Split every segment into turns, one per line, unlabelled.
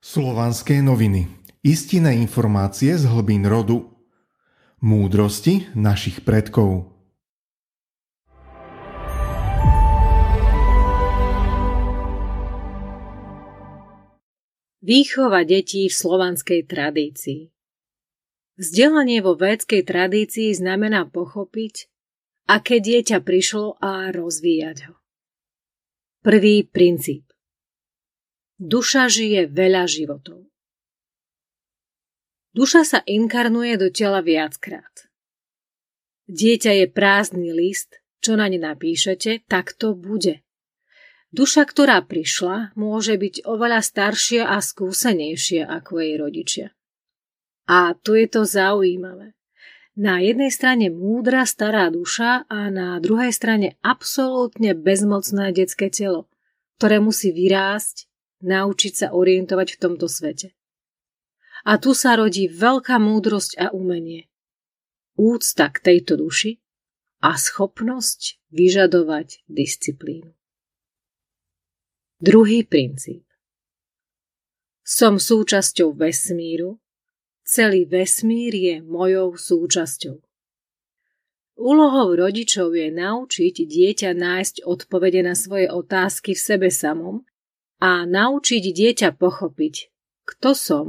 Slovanské noviny. Istinné informácie z hlbín rodu. Múdrosti našich predkov.
Výchova detí v slovanskej tradícii Vzdelanie vo védskej tradícii znamená pochopiť, aké dieťa prišlo a rozvíjať ho. Prvý princíp. Duša žije veľa životov. Duša sa inkarnuje do tela viackrát. Dieťa je prázdny list, čo na ne napíšete, tak to bude. Duša, ktorá prišla, môže byť oveľa staršia a skúsenejšia ako jej rodičia. A tu je to zaujímavé. Na jednej strane múdra stará duša a na druhej strane absolútne bezmocné detské telo, ktoré musí vyrásť, naučiť sa orientovať v tomto svete. A tu sa rodí veľká múdrosť a umenie. Úcta k tejto duši a schopnosť vyžadovať disciplínu. Druhý princíp. Som súčasťou vesmíru, celý vesmír je mojou súčasťou. Úlohou rodičov je naučiť dieťa nájsť odpovede na svoje otázky v sebe samom a naučiť dieťa pochopiť, kto som.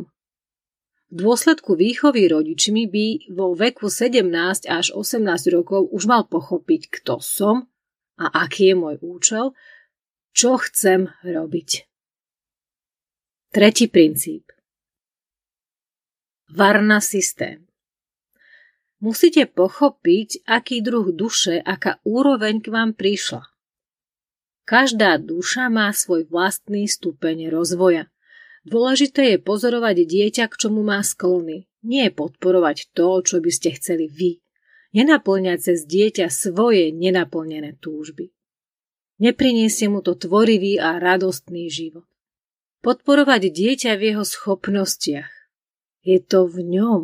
V dôsledku výchovy rodičmi by vo veku 17 až 18 rokov už mal pochopiť, kto som a aký je môj účel, čo chcem robiť. Tretí princíp. Varna systém. Musíte pochopiť, aký druh duše, aká úroveň k vám prišla. Každá duša má svoj vlastný stupeň rozvoja. Dôležité je pozorovať dieťa, k čomu má sklony. Nie podporovať to, čo by ste chceli vy. Nenaplňať cez dieťa svoje nenaplnené túžby. Nepriniesie mu to tvorivý a radostný život. Podporovať dieťa v jeho schopnostiach. Je to v ňom.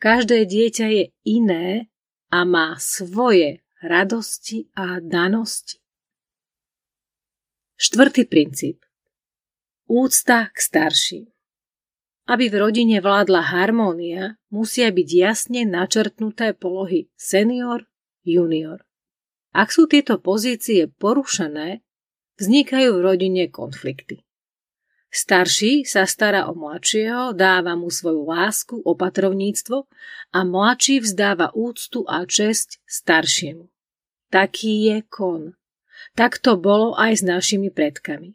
Každé dieťa je iné a má svoje radosti a danosti. Štvrtý princíp. Úcta k starším. Aby v rodine vládla harmónia, musia byť jasne načrtnuté polohy senior, junior. Ak sú tieto pozície porušené, vznikajú v rodine konflikty. Starší sa stará o mladšieho, dáva mu svoju lásku, opatrovníctvo a mladší vzdáva úctu a česť staršiemu. Taký je kon. Tak to bolo aj s našimi predkami.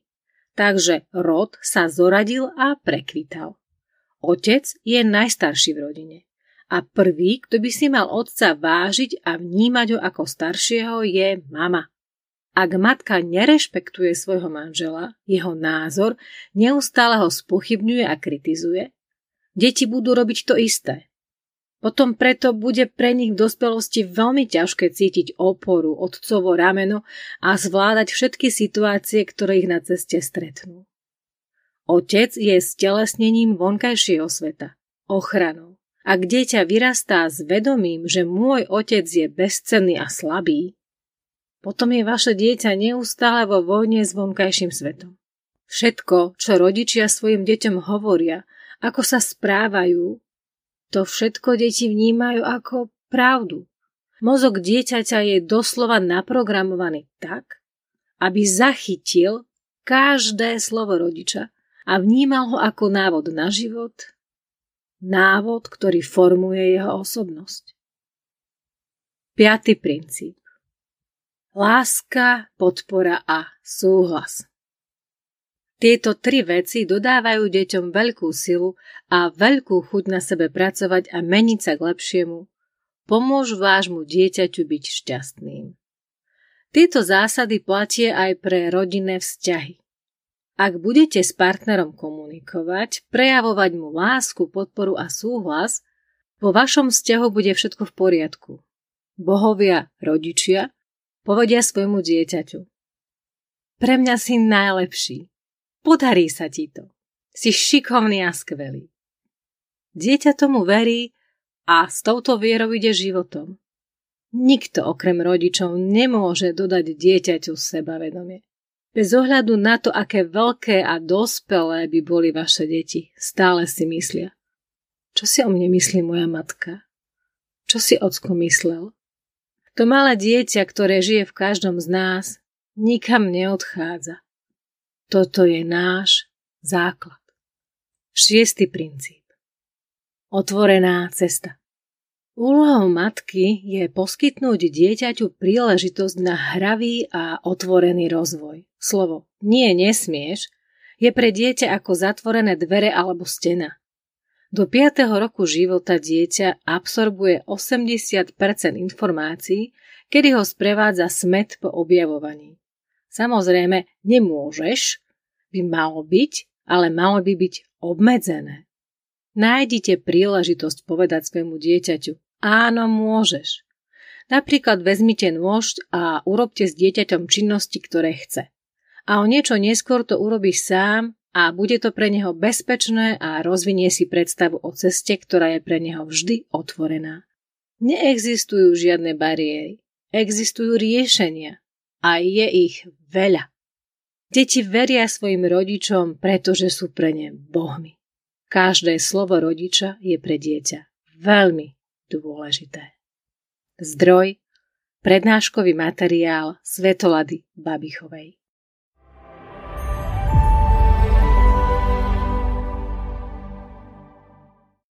Takže rod sa zoradil a prekvital. Otec je najstarší v rodine. A prvý, kto by si mal otca vážiť a vnímať ho ako staršieho, je mama. Ak matka nerešpektuje svojho manžela, jeho názor, neustále ho spochybňuje a kritizuje, deti budú robiť to isté. Potom preto bude pre nich v dospelosti veľmi ťažké cítiť oporu, otcovo rameno a zvládať všetky situácie, ktoré ich na ceste stretnú. Otec je stelesnením vonkajšieho sveta, ochranou. Ak dieťa vyrastá s vedomím, že môj otec je bezcenný a slabý, potom je vaše dieťa neustále vo vojne s vonkajším svetom. Všetko, čo rodičia svojim deťom hovoria, ako sa správajú, to všetko deti vnímajú ako pravdu. Mozog dieťaťa je doslova naprogramovaný tak, aby zachytil každé slovo rodiča a vnímal ho ako návod na život, návod, ktorý formuje jeho osobnosť. Piatý princíp. Láska, podpora a súhlas. Tieto tri veci dodávajú deťom veľkú silu a veľkú chuť na sebe pracovať a meniť sa k lepšiemu. Pomôžu vášmu dieťaťu byť šťastným. Tieto zásady platie aj pre rodinné vzťahy. Ak budete s partnerom komunikovať, prejavovať mu lásku, podporu a súhlas, vo vašom vzťahu bude všetko v poriadku. Bohovia, rodičia, povedia svojmu dieťaťu. Pre mňa si najlepší. Podarí sa ti to. Si šikovný a skvelý. Dieťa tomu verí a s touto vierou ide životom. Nikto okrem rodičov nemôže dodať dieťaťu sebavedomie. Bez ohľadu na to, aké veľké a dospelé by boli vaše deti, stále si myslia. Čo si o mne myslí moja matka? Čo si ocko myslel? To malé dieťa, ktoré žije v každom z nás, nikam neodchádza. Toto je náš základ. Šiestý princíp. Otvorená cesta. Úlohou matky je poskytnúť dieťaťu príležitosť na hravý a otvorený rozvoj. Slovo nie nesmieš je pre dieťa ako zatvorené dvere alebo stena. Do 5. roku života dieťa absorbuje 80% informácií, kedy ho sprevádza smet po objavovaní. Samozrejme, nemôžeš, by malo byť, ale malo by byť obmedzené. Nájdite príležitosť povedať svojmu dieťaťu, áno, môžeš. Napríklad vezmite nôž a urobte s dieťaťom činnosti, ktoré chce. A o niečo neskôr to urobíš sám a bude to pre neho bezpečné a rozvinie si predstavu o ceste, ktorá je pre neho vždy otvorená. Neexistujú žiadne bariéry, existujú riešenia a je ich veľa. Deti veria svojim rodičom, pretože sú pre ne bohmi. Každé slovo rodiča je pre dieťa veľmi dôležité. Zdroj Prednáškový materiál Svetolady Babichovej